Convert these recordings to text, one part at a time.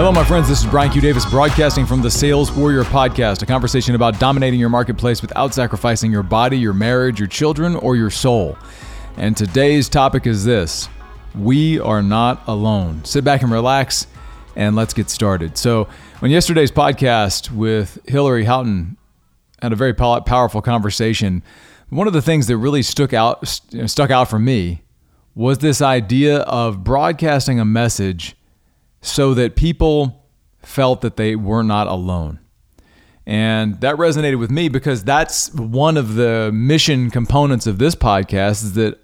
Hello, my friends. This is Brian Q. Davis broadcasting from the Sales Warrior Podcast, a conversation about dominating your marketplace without sacrificing your body, your marriage, your children, or your soul. And today's topic is this We are not alone. Sit back and relax, and let's get started. So, on yesterday's podcast with Hillary Houghton, had a very powerful conversation. One of the things that really stuck out stuck out for me was this idea of broadcasting a message so that people felt that they were not alone. And that resonated with me because that's one of the mission components of this podcast is that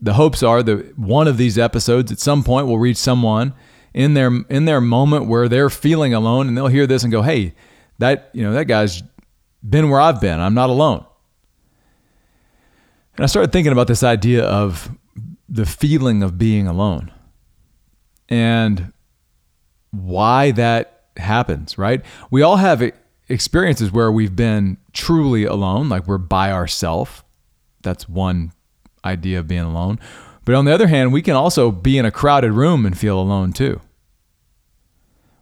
the hopes are that one of these episodes at some point will reach someone in their in their moment where they're feeling alone and they'll hear this and go, "Hey, that, you know, that guy's been where I've been. I'm not alone." And I started thinking about this idea of the feeling of being alone. And why that happens, right? We all have experiences where we've been truly alone, like we're by ourselves. That's one idea of being alone. But on the other hand, we can also be in a crowded room and feel alone too.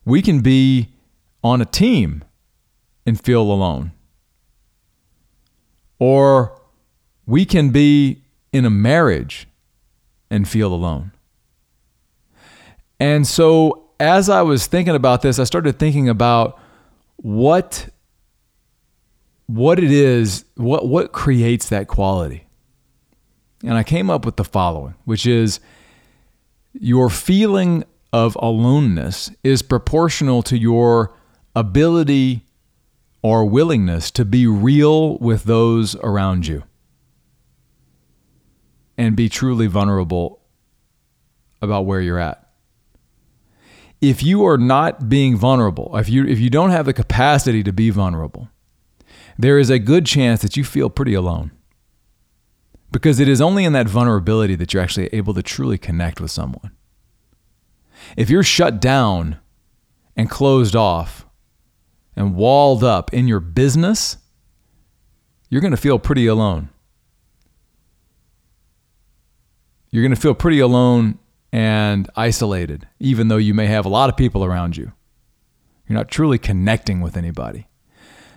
We can be on a team and feel alone. Or we can be in a marriage and feel alone. And so as I was thinking about this, I started thinking about what what it is, what what creates that quality. And I came up with the following, which is your feeling of aloneness is proportional to your ability or willingness to be real with those around you and be truly vulnerable about where you're at if you are not being vulnerable, if you if you don't have the capacity to be vulnerable, there is a good chance that you feel pretty alone. Because it is only in that vulnerability that you're actually able to truly connect with someone. If you're shut down and closed off and walled up in your business, you're going to feel pretty alone. You're going to feel pretty alone and isolated, even though you may have a lot of people around you. You're not truly connecting with anybody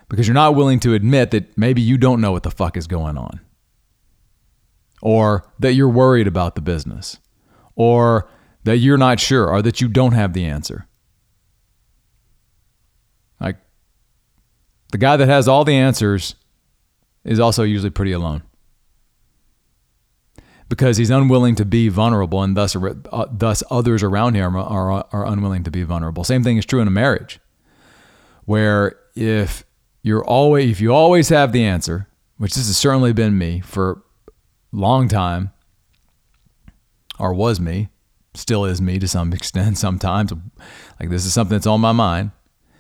because you're not willing to admit that maybe you don't know what the fuck is going on, or that you're worried about the business, or that you're not sure, or that you don't have the answer. Like the guy that has all the answers is also usually pretty alone because he's unwilling to be vulnerable, and thus uh, thus others around him are, are, are unwilling to be vulnerable. Same thing is true in a marriage, where if you're always if you always have the answer, which this has certainly been me for a long time, or was me, still is me to some extent. Sometimes, like this is something that's on my mind.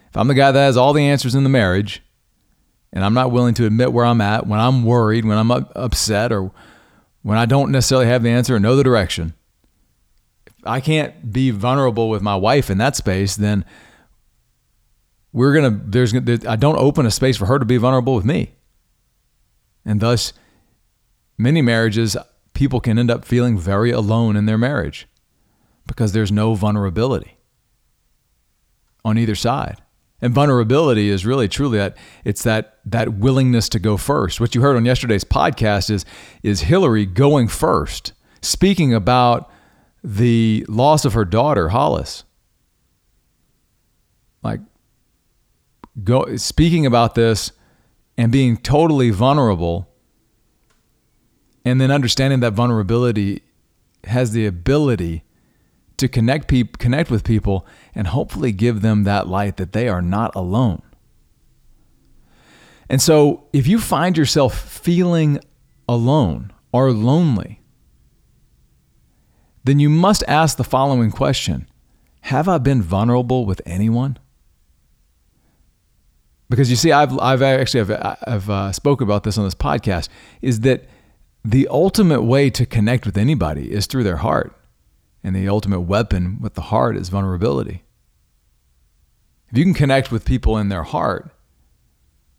If I'm the guy that has all the answers in the marriage, and I'm not willing to admit where I'm at when I'm worried, when I'm upset, or when I don't necessarily have the answer or know the direction, I can't be vulnerable with my wife in that space, then we're gonna there's I don't open a space for her to be vulnerable with me, and thus many marriages people can end up feeling very alone in their marriage because there's no vulnerability on either side. And vulnerability is really truly that it's that that willingness to go first. What you heard on yesterday's podcast is is Hillary going first, speaking about the loss of her daughter, Hollis. Like go speaking about this and being totally vulnerable and then understanding that vulnerability has the ability to connect people connect with people and hopefully give them that light that they are not alone. And so if you find yourself feeling alone or lonely, then you must ask the following question Have I been vulnerable with anyone? Because you see, I've, I've actually I've, I've uh, spoke about this on this podcast. Is that the ultimate way to connect with anybody is through their heart. And the ultimate weapon with the heart is vulnerability. If you can connect with people in their heart,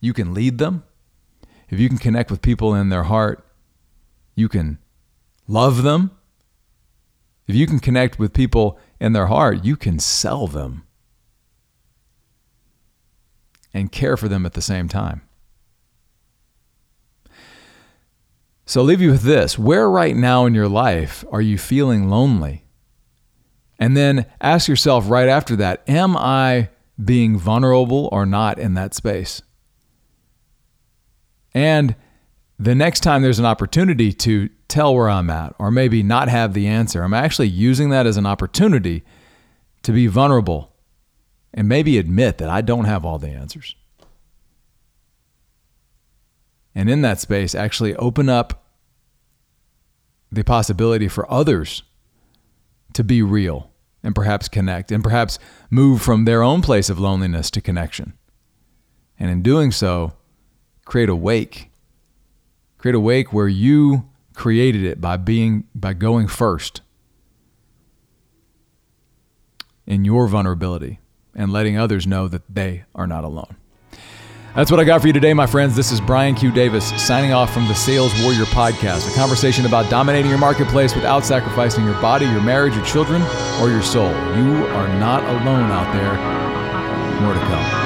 you can lead them. If you can connect with people in their heart, you can love them. If you can connect with people in their heart, you can sell them and care for them at the same time. So I'll leave you with this. Where right now in your life are you feeling lonely? And then ask yourself right after that Am I being vulnerable or not in that space? And the next time there's an opportunity to tell where I'm at or maybe not have the answer, I'm actually using that as an opportunity to be vulnerable and maybe admit that I don't have all the answers. And in that space, actually open up the possibility for others to be real and perhaps connect and perhaps move from their own place of loneliness to connection. And in doing so, create a wake. Create a wake where you created it by being by going first in your vulnerability and letting others know that they are not alone. That's what I got for you today, my friends. This is Brian Q. Davis signing off from the Sales Warrior Podcast, a conversation about dominating your marketplace without sacrificing your body, your marriage, your children, or your soul. You are not alone out there. More to come.